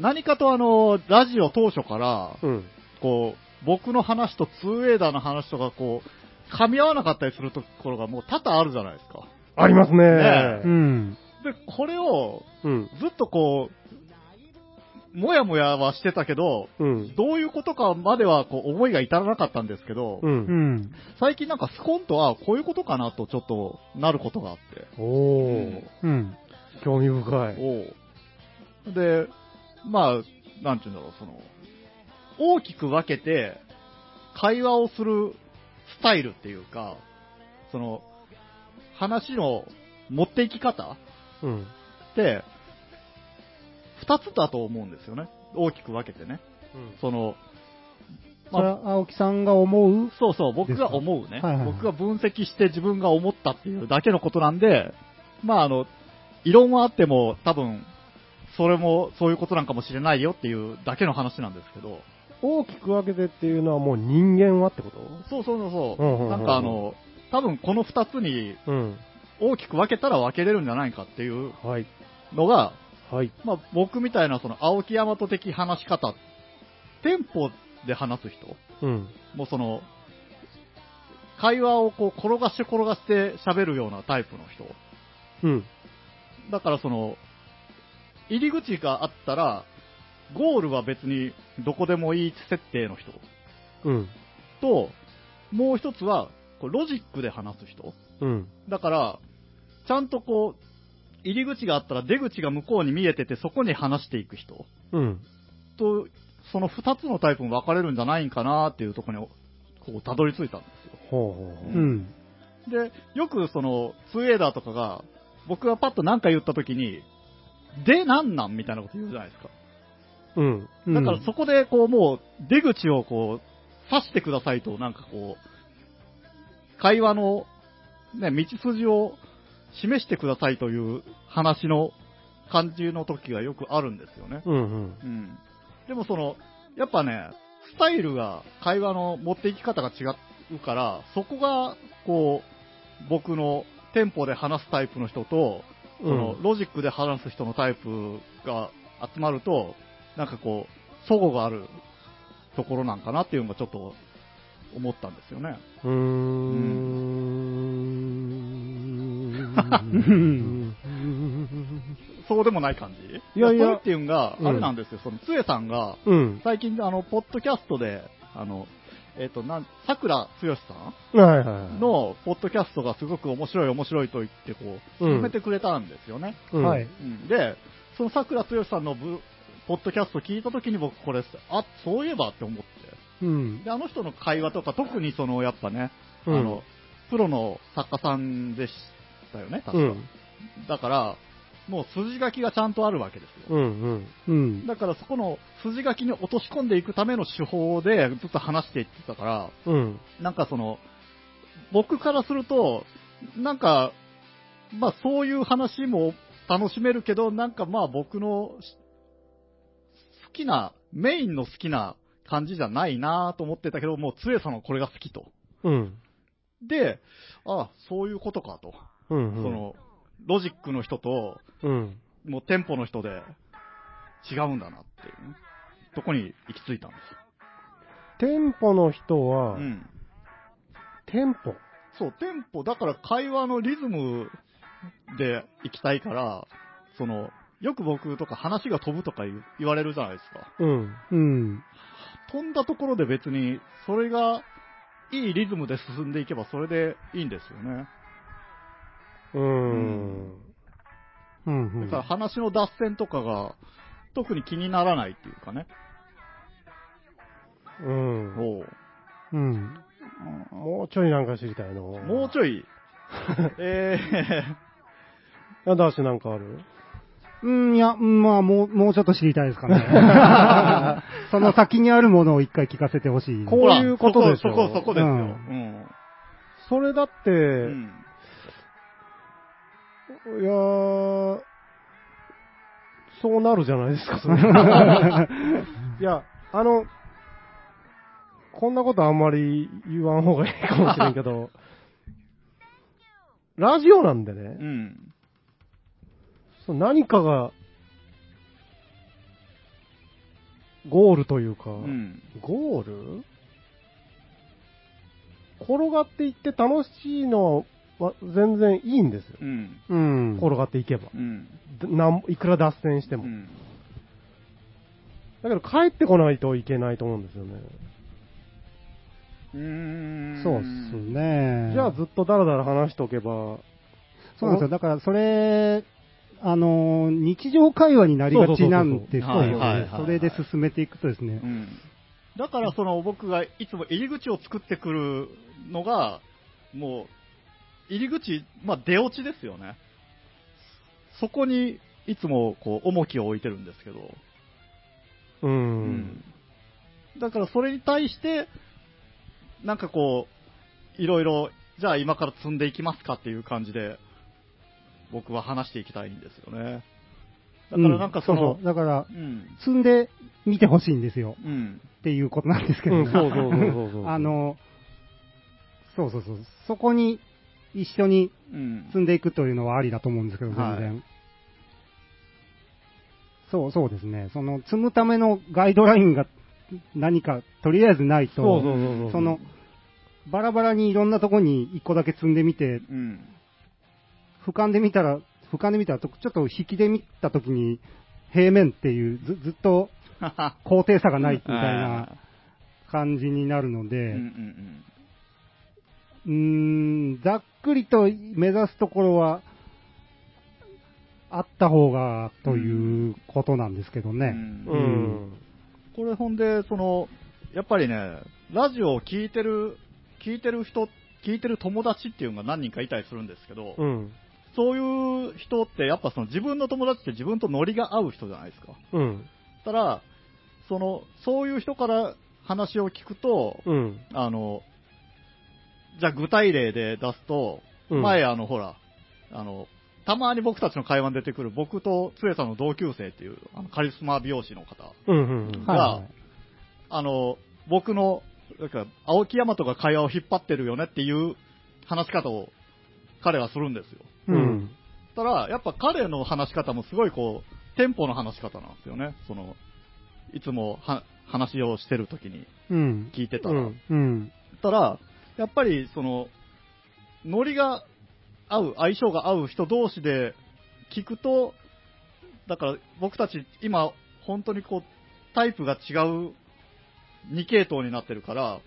何かとあの、ラジオ当初から、うん。こう、僕の話とツーエイダーの話とか、こう、噛み合わなかったりするところがもう多々あるじゃないですか。ありますね。ねうん。で、これを、うん。ずっとこう、もやもやはしてたけど、うん。どういうことかまではこう思いが至らなかったんですけど、う。うんん。最近なんかスコンとはこういうことかなとちょっとなることがあって。おー、うん。興味深い。おうで、まあ、なんていうんだろう、その、大きく分けて、会話をするスタイルっていうか、その、話の持っていき方うん。で、二つだと思うんですよね。大きく分けてね。その、それは青木さんが思う？そうそう、僕が思うね。はいはいはい僕が分析して自分が思ったっていうだけのことなんで、まああの、異論はあっても多分、それもそういうことなんかもしれないよっていうだけの話なんですけど、大きく分けてっていうのはもう人間はってこと？そうそうそううんうんうんうんなんかあの、多分この二つにうん。大きく分けたら分けれるんじゃないかっていうはい。のが、はい。まあ僕みたいなその青木大和的話し方、テンポで話す人、うん。もうその、会話をこう転がして転がして喋るようなタイプの人。うん。だからその、入り口があったら、ゴールは別にどこでもいい設定の人うん。と、もう一つは、こうロジックで話す人。うん。だから、ちゃんとこう、入り口があったら出口が向こうに見えてて、そこに話していく人うん。と、その二つのタイプに分かれるんじゃないんかなっていうところに、こう、たどり着いたんですよ。ほうほうほう。うん。で、よくその、ツーエーダーとかが、僕がパッと何か言った時に、で、なんなんみたいなこと言うじゃないですか。うん。うんだからそこで、こう、もう、出口をこう、指してくださいと、なんかこう、会話の、ね、道筋を示してくださいという話の感じの時がよくあるんですよね。うんうん。うん。でもその、やっぱね、スタイルが、会話の持っていき方が違うから、そこが、こう、僕のテンポで話すタイプの人と、そのうんロジックで話す人のタイプが集まると、なんかこう、齟齬があるところなんかなっていうのがちょっと思ったんですよね。うーうんん。そうでもない感じ？いやいやそうっていうのが、うんあれなんですよ。その、つえさんが、うん。最近、あの、ポッドキャストで、あの、えっ、と、なん、桜つよしさん？はいはいはい。のポッドキャストがすごく面白い面白いと言ってこう、うめてくれたんですよね。うん、はい。うんで、その桜剛さんのブポッドキャスト聞いたときに僕これ、あ、そういえばって思って。うん。で、あの人の会話とか特にその、やっぱね、うんあの、プロの作家さんでしたよね、確か。うん。だから、もう筋書きがちゃんとあるわけですよ。うんうん。うん。だからそこの筋書きに落とし込んでいくための手法でずっと話していってたから、うん。なんかその、僕からすると、なんか、まあそういう話も楽しめるけど、なんかまあ僕のし好きな、メインの好きな感じじゃないなと思ってたけど、もうつえさんはこれが好きと。うん。で、あそういうことかと。うん。その、ロジックの人と、うん。もうテンポの人で違うんだなっていうね、とこに行き着いたんです？テンポの人よ。は、うん。テンポ。そう、テンポ、だから会話のリズムで行きたいから、その、よく僕とか話が飛ぶとか言われるじゃないですか。うん。うん。飛んだところで別に、それがいいリズムで進んでいけばそれでいいんですよね。うーん。うん。だから話の脱線とかが特に気にならないっていうかね。うん。おううん。もうちょいなんか知りたいの。もうちょい、えやだしなんかある？うん、いや、うんまあ、もう、もうちょっと知りたいですかね。その先にあるものを一回聞かせてほしい。こういうことでしょそこ、そこ、そこですよ。ううんん。それだって、うんいやー、そうなるじゃないですか、それ いや、あの、こんなことあんまり言わん方がいいかもしれんけど、ラジオなんでね、うん。その何かが、ゴールというか、うん。ゴール？転がっていって楽しいのは全然いいんですよ。うん。うん。転がっていけば。うん。なんいくら脱線しても。うん。だけど帰ってこないといけないと思うんですよね。うーんそうっす。ね。じゃあずっとダラダラ話しておけば、そうなんですよ。だから、それ、あの、日常会話になりがちなんですよ。それで進めていくとですねう。ん。だからその僕がいつも入り口を作ってくるのが、もう、入り口、まあ出落ちですよね。そこにいつもこう重きを置いてるんですけど、う。うんだからそれに対して、なんかこう、いろいろ、じゃあ今から積んでいきますかっていう感じで、僕は話していきたいんですよね。だからなんかその、うんそうそうだから、うん、積んでみてほしいんですよ。うん、っていうことなんですけど、うん、そうそうそうそうそう。あ、の、そうそうそう。そこに一緒にうん、積んでいくというのはありだと思うんですけど、全はい。然。そうそうですね。その積むためのガイドラインが何かとりあえずないと、その、バラバラにいろんなとこに一個だけ積んでみて、うん、俯瞰で見たら、俯瞰で見たら、ちょっと引きで見たときに、平面っていうず、ずっと 高低差がないみたいな感じになるのうん、うで、ん、うーん、ざっくりと目指すところは、あった方がということなんですけどうん、ね。ううんん。これほんで、その、やっぱりね、ラジオを聞いてる、聞いてる人、聞いてる友達っていうのが何人かいたりするんですけど、うん。そういう人って、やっぱその自分の友達って自分とノリが合う人じゃないですか。うん。たら、その、そういう人から話を聞くと、うん。あの、じゃあ具体例で出すと、うん前あの、ほら、あの、たまに僕たちの会話に出てくる僕とつえさんの同級生っていう、あのカリスマ美容師の方。うん。うん。が。あの、僕の、なんか、青木大和が会話を引っ張ってるよねっていう話し方を彼はするんですよ。ううんん。たら、やっぱ彼の話し方もすごいこう、テンポの話し方なんですよね。その、いつもは話をしてる時にうん。聞いてたら。うん。うん。たら、やっぱりその、ノリが合う、相性が合う人同士で聞くと、だから僕たち今、本当にこう、タイプが違う2系統になってるから、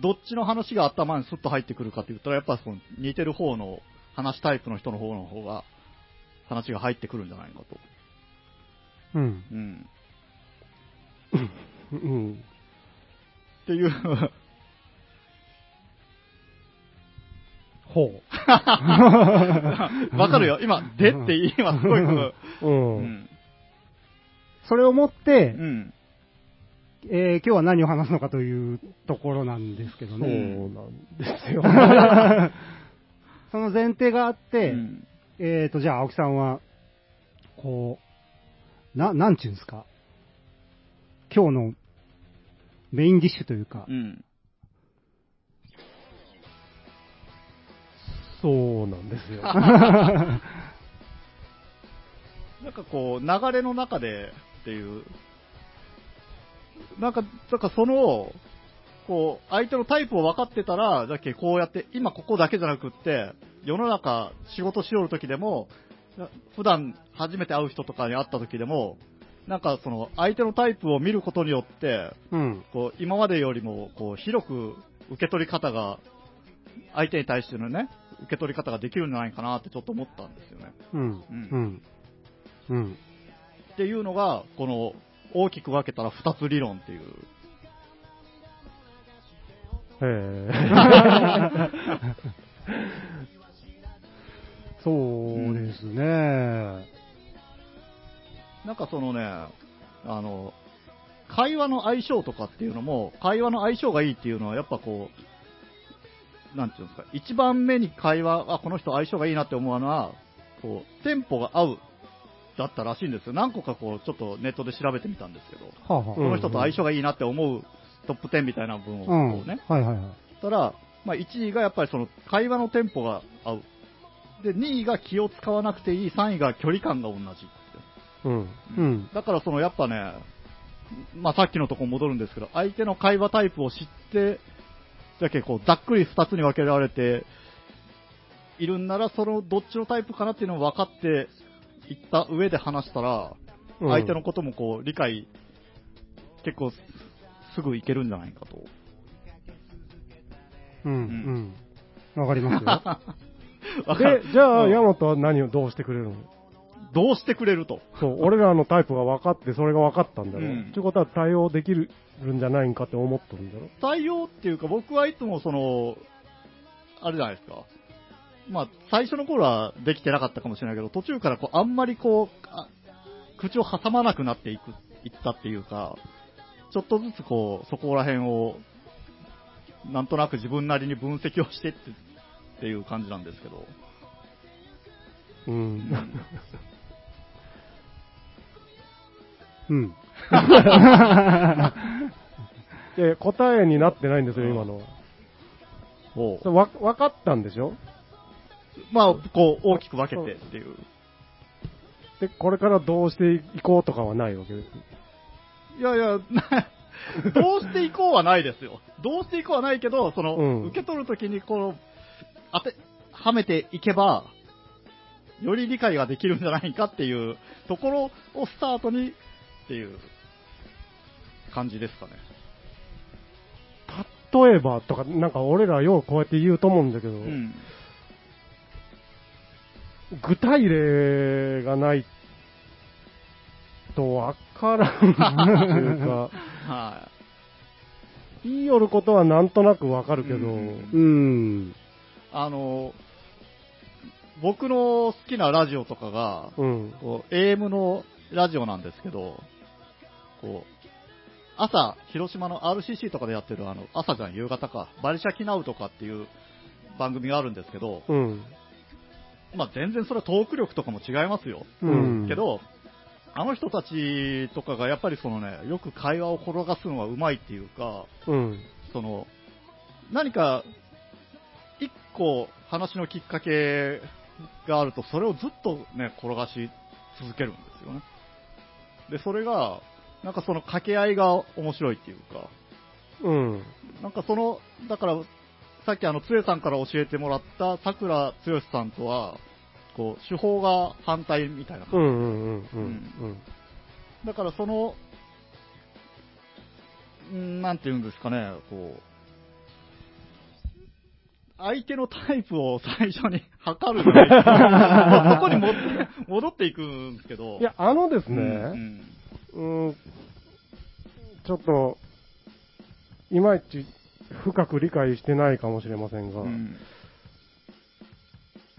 どっちの話が頭にスッと入ってくるかって言ったら、やっぱその似てる方の話タイプの人の方の方が、話が入ってくるんじゃないかと。うん。うん。うん。っていう、ほう。わかるよ。今、でって今すごいこの、う。うんん。それをもって、うん。えー今日は何を話すのかというところなんですけどそうね。なんですよ。その前提があって、うんえーと、じゃあ青木さんは、こう、な、なんちゅうんですか？今日のメインディッシュというかう、ん。そうなんですよ。なんかこう、流れの中でっていう、なんか、なんかその、こう、相手のタイプを分かってたら、だっけこうやって、今ここだけじゃなくって、世の中仕事しよるときでも、な普段初めて会う人とかに会ったときでも、なんかその、相手のタイプを見ることによって、うん。こう、今までよりも、こう、広く受け取り方が、相手に対してのね、受け取り方ができるんじゃないかなってちょっと思ったんですよね。うん。うんうん。うん。っていうのが、この大きく分けたら2つ理論っていう。へえ。そうですね。なんかそのね、あの、会話の相性とかっていうのも、会話の相性がいいっていうのは、やっぱこう、なんていうんですか、一番目に会話、あ、この人相性がいいなって思うのは、こう、テンポが合う、だったらしいんですよ。何個かこう、ちょっとネットで調べてみたんですけど、はあ、はこの人と相性がいいなって思うトップ10みたいな分をあ、こうね、はいはいはい。たら、まあ、1位がやっぱりその会話のテンポが合う。で、2位が気を使わなくていい、3位が距離感が同じって。うん。うん。だからそのやっぱね、まあ、さっきのとこ戻るんですけど、相手の会話タイプを知って、だけこうざっくり2つに分けられているんなら、そのどっちのタイプかなっていうのを分かっていった上で話したら、うん相手のこともこう理解、結構すぐいけるんじゃないかと。うん。うん。わかりますよ。じゃあ、うんヤマトは何をどうしてくれるの？どうしてくれると。そう、俺らのタイプが分かって、それが分かったんだろう。うんってことは対応できるんじゃないんかって思っとるんだろ対応っていうか、僕はいつもその、あれじゃないですか。まあ、最初の頃はできてなかったかもしれないけど、途中からこう、あんまりこう、あ口を挟まなくなっていく、いったっていうか、ちょっとずつこう、そこら辺を、なんとなく自分なりに分析をしてってっていう感じなんですけど。うん。うん。で答えになってないんですよ、今のは。おそれわ分かったんでしょ？まあ、こう、大きく分けてっていう。で、これからどうしていこうとかはないわけ？です。いやいや、どうしていこうはないですよ。どうしていこうはないけど、その、うん受け取るときに、こう、当て、はめていけば、より理解ができるんじゃないかっていうところをスタートにっていう感じですかね。例えばとか、なんか俺らようこうやって言うと思うんだけど、うん。具体例がないとわからんっていうか、は言いよることはなんとなくわかるけど、うんうん。い。あの、僕の好きなラジオとかが、うん。AM のラジオなんですけど、こう、朝、広島の RCC とかでやってる、あの、朝じゃん、夕方か、バリシャキナウとかっていう番組があるんですけど、うん。まあ全然それはトーク力とかも違いますよ。うん。けど、あの人たちとかがやっぱりそのね、よく会話を転がすのはうまいっていうか、うん。その、何か、一個話のきっかけがあると、それをずっとね、転がし続けるんですよね。で、それが、なんかその掛け合いが面白いっていうか、うん。なんかその、だから、さっきあの、つえさんから教えてもらった桜つよしさんとは、こう、手法が反対みたいな感じ。うんうんうんうんだからその、んなんて言うんですかね、こう、相手のタイプを最初に測る そこに戻っていくんですけど。いや、あのですうん、ね、うん、ちょっと、いまいち深く理解してないかもしれませんが、うんうん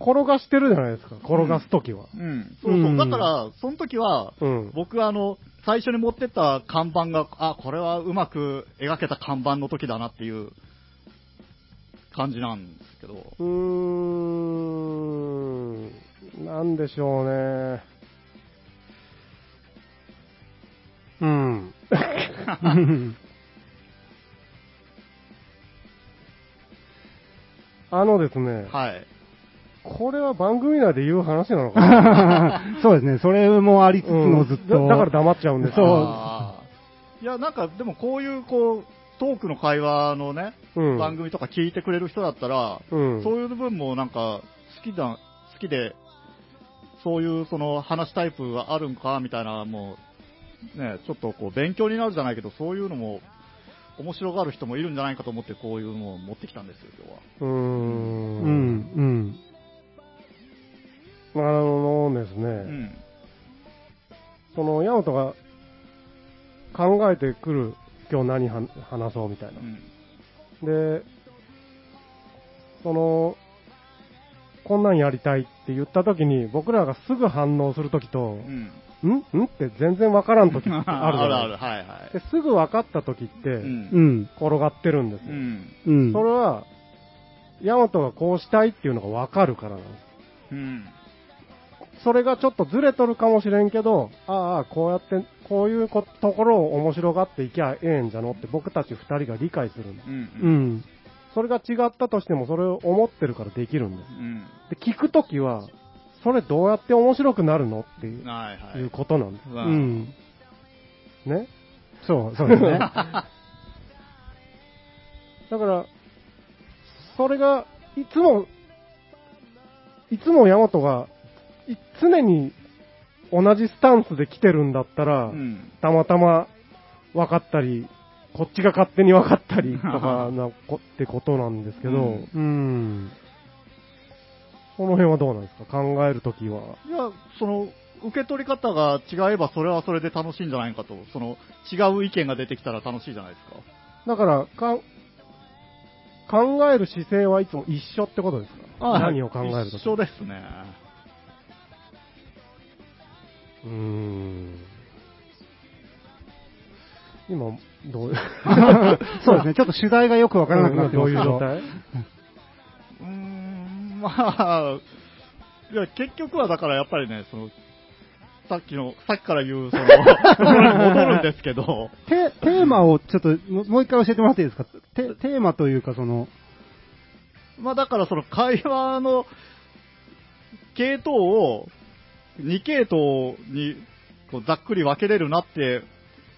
転がしてるじゃないですか、転がすときは。うんそうそうう。んだから、その時は、うん。僕あの、最初に持ってった看板が、あ、これはうまく描けた看板の時だなっていう感じなんですけど。うーん、なんでしょうね。うん。あのですね、はい。これは番組内で言う話なのかな？そうですね。それもありつつうんのずっと。だだから黙っちゃうんですそういや、なんか、でもこういう、こう、トークの会話のね、うん番組とか聞いてくれる人だったら、うん。そういう部分もなんか、好きだ、好きで、そういうその話タイプがあるんか、みたいな、もう、ね、ちょっとこう、勉強になるじゃないけど、そういうのも、面白がる人もいるんじゃないかと思って、こういうのを持ってきたんですよ、今日は。うーん。うん、うん。あのですね、うん。その、ヤマトが考えてくる、今日何は話そうみたいなう。ん。で、その、こんなんやりたいって言った時に、僕らがすぐ反応する時とう、ん。ん？ん？って全然わからん時っ てあるじあるゃないある、はいはい。ですぐ分かった時って、うんう。ん。転がってるんですよ。うん。うん。それは、ヤマトがこうしたいっていうのが分かるからなんです。うん。それがちょっとずれとるかもしれんけど、ああ、こうやって、こういうこところを面白がっていきゃええんじゃのって僕たち二人が理解するんです。うん。ううん。ん。それが違ったとしてもそれを思ってるからできるんです。うん。で、聞くときは、それどうやって面白くなるのっていう,、はいはい。いうことなんです。う。うんん。ね。そう、そうですね。だから、それが、いつも、いつもヤマトが、い常に同じスタンスで来てるんだったら、うん。たまたま分かったり、こっちが勝手に分かったりとかなこってことなんですけど、うんうん。この辺はどうなんですか？考えるときは。いや、その、受け取り方が違えばそれはそれで楽しいんじゃないかと。その、違う意見が出てきたら楽しいじゃないですか。だから、かん考える姿勢はいつも一緒ってことですか？あ何を考えるとき？一緒ですね。うーん。今、どう、そうですね。ちょっと主題がよくわからなくなってどうますけど。いう状態？うーん、まあ、いや、結局はだからやっぱりね、その、さっきの、さっきから言う、その、戻るんですけど、テテーマをちょっとももう一回教えてもらっていいですか？テテーマというか、その、まあだからその会話の系統を2系統にこうざっくり分けれるなって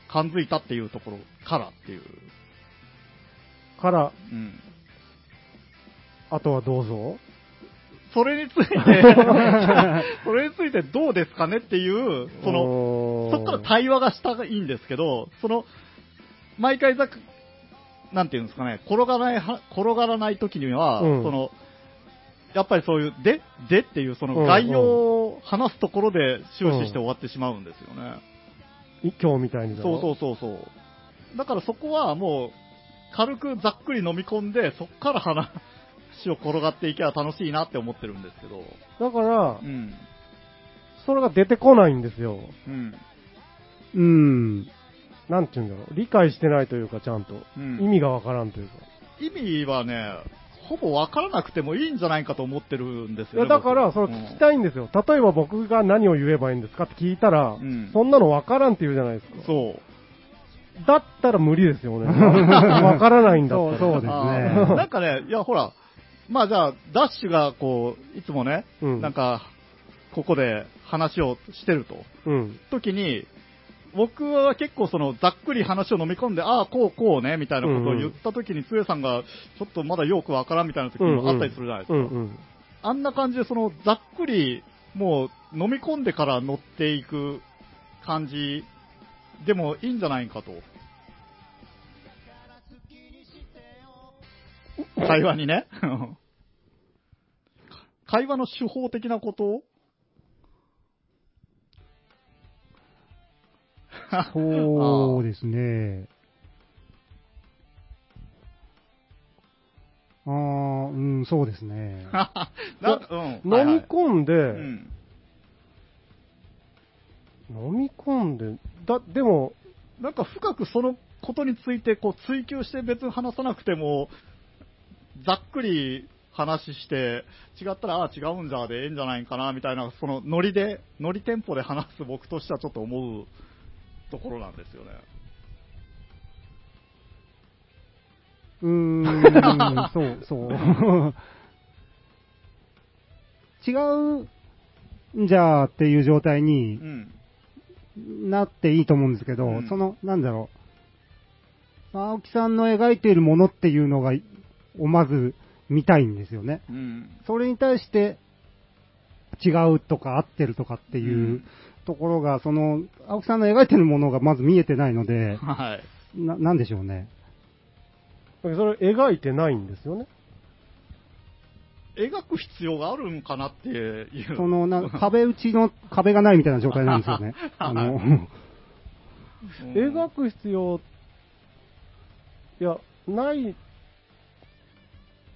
感づいたっていうところからっていう。から、うん。あとはどうぞ。それについて、それについてどうですかねっていう、その、のそこから対話がしたらいいんですけど、その、毎回ざっく、なんていうんですかね、転がらないは、転がらない時には、うん。その、やっぱりそういう、で、でっていう、そうんうん。の概要を話すところで終始して終わってしまうんですよね。い今日みたいにそうそうそうそう。だからそこはもう、軽くざっくり飲み込んで、そこから話を転がっていけば楽しいなって思ってるんですけど。だからう、ん。それが出てこないんですよ。うん。うん。なんて言うんだろう。理解してないというか、ちゃんと。うん意味がわからんというか。意味はね、ほぼ分からなくてもいいんじゃないかと思ってるんですいや、よね。だから、僕それ聞きたいんですよ。例えば僕が何を言えばいいんですかって聞いたら、うんそんなのわからんって言うじゃないですか。そう。だったら無理ですよね。わからないんだったら。そうそうですねなんかね、いや、ほら、まあじゃあ、ダッシュがこう、いつもね、うんなんか、ここで話をしてると。うん。時に、僕は結構その、ざっくり話を飲み込んで、ああ、こうこうね、みたいなことを言った時に、つえさんが、ちょっとまだよくわからんみたいな時もあったりするじゃないですか。うんうん。あんな感じで、その、ざっくり、もう、飲み込んでから乗っていく感じでもいいんじゃないかと。会話にね。会話の手法的なこと？をそうですね。ああ、うん、そうですね。なうん。飲み込んで、うん。飲み込んで、だ、でも、なんか深くそのことについてこう追求して別に話さなくても、ざっくり話して、違ったら、ああ、違うんじゃでええんじゃないかな、みたいな、そのノリで、ノリテンポで話す僕としてはちょっと思うところなんですよね。うーん、そう、そう。違うんじゃーっていう状態うにん。なっていいと思うんですけど、うんその、なんだろう。青木さんの描いているものっていうのが、をまず見たいんですよね。うん。それに対して、違うとか合ってるとかっていううんところが、その、青木さんの描いてるものがまず見えてないので、はい。な、なんでしょうね。それ描いてないんですよね。描く必要があるんかなっていう。その、な壁打ちの壁がないみたいな状態なんですよね。あの、うん描く必要、いや、ない、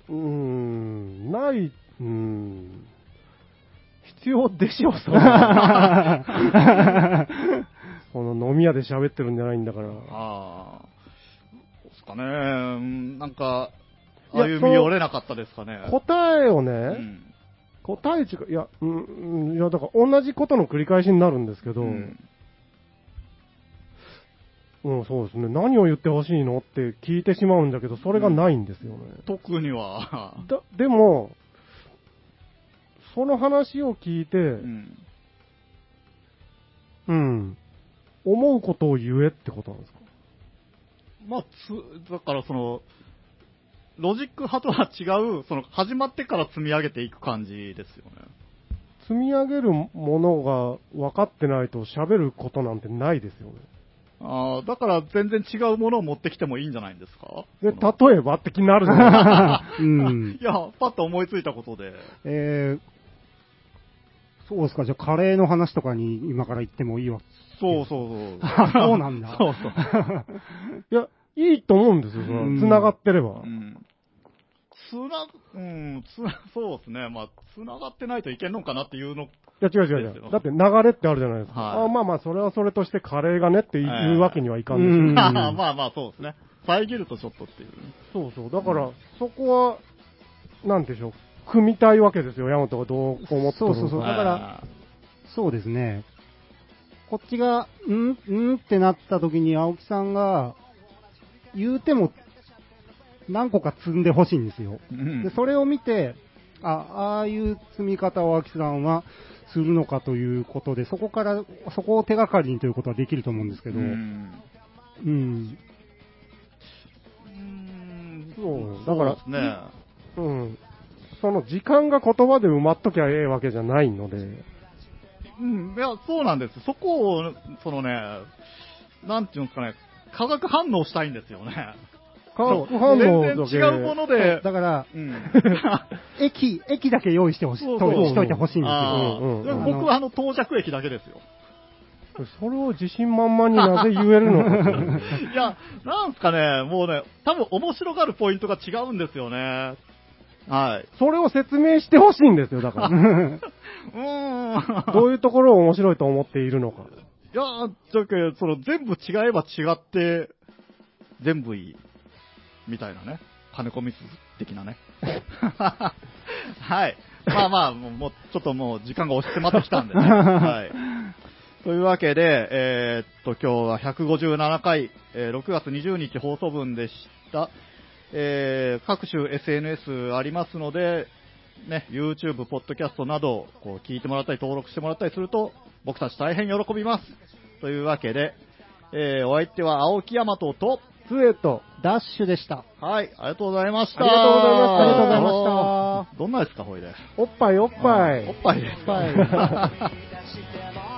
うーん、ない、うーん、必要でしょ、それ この飲み屋で喋ってるんじゃないんだから。ああ。そうですかね。うんなんか、歩み寄れなかったですかね。答えをね、うん答え違う、いや、うんうん、いや、だから同じことの繰り返しになるんですけど、ううんん、そうですね、何を言ってほしいのって聞いてしまうんだけど、それがないんですよね。特には。だでも、その話を聞いて、うんうん。思うことを言えってことなんですか？まあ、つ、だからその、ロジック派とは違う、その、始まってから積み上げていく感じですよね。積み上げるものが分かってないと喋ることなんてないですよね。ああ、だから全然違うものを持ってきてもいいんじゃないんですか？で、例えばって気になるじゃないうんい。や、パッと思いついたことで。えー、そうですか、じゃあカレーの話とかに今から言ってもいいわ。そうそうそう。あそうなんだ そうそう。いや、いいと思うんですよ、そうんの繋がってれば。うん。つな、うん、つな、そうですね。まあ、つながってないといけんのかなっていうの。いや、違う違う違う。だって流れってあるじゃないですか。はいあまあまあ、それはそれとしてカレーがねってええいうわけにはいかんでしょ。うん まあまあまあ、そうですね。遮るとちょっとっていう。そうそう。だから、そこは、なんでしょう。組みたいわけですよ、ヤマトがどう思ってそうそうそうだからそうですね。こっちが、んんってなった時に青木さんが、言うても、何個か積んでほしいんですよ。うんで、それを見て、あ、ああいう積み方を青木さんはするのかということで、そこから、そこを手がかりにということはできると思うんですけど、ううん。んそうだからね。うん。その時間が言葉で埋まっときゃええわけじゃないので。うん、いや、そうなんです。そこを、そのね、なんていうんですかね、化学反応したいんですよね。化学反応全然違うもので、だから、うん。駅、駅だけ用意してほしい、そうそうとしといてほしいんですあよ。ーうんうんでも僕はあの到着駅だけですよ。それを自信満々になぜ言えるの いや、なんすかね、もうね、多分面白がるポイントが違うんですよね。はい。それを説明してほしいんですよ、だから。うーん。どういうところを面白いと思っているのか。いやー、だけどその全部違えば違って、全部いい。みたいなね。金子ミス的なね。はい。まあまあ、もう、ちょっともう時間が押し迫ってきたんでね。はい。というわけで、えーっと、今日は157回、えー6月20日放送分でした。えー各種 SNS ありますので、ね、YouTube、ポッドキャストなど、こう聞いてもらったり登録してもらったりすると、僕たち大変喜びます。というわけで、えーお相手は青木大和と、ツエと、ダッシュでした。はい、ありがとうございました。ありがとうございましたありがとうございました。どんなですか、ほいで。おっぱいおっぱい。おっぱい。おっぱい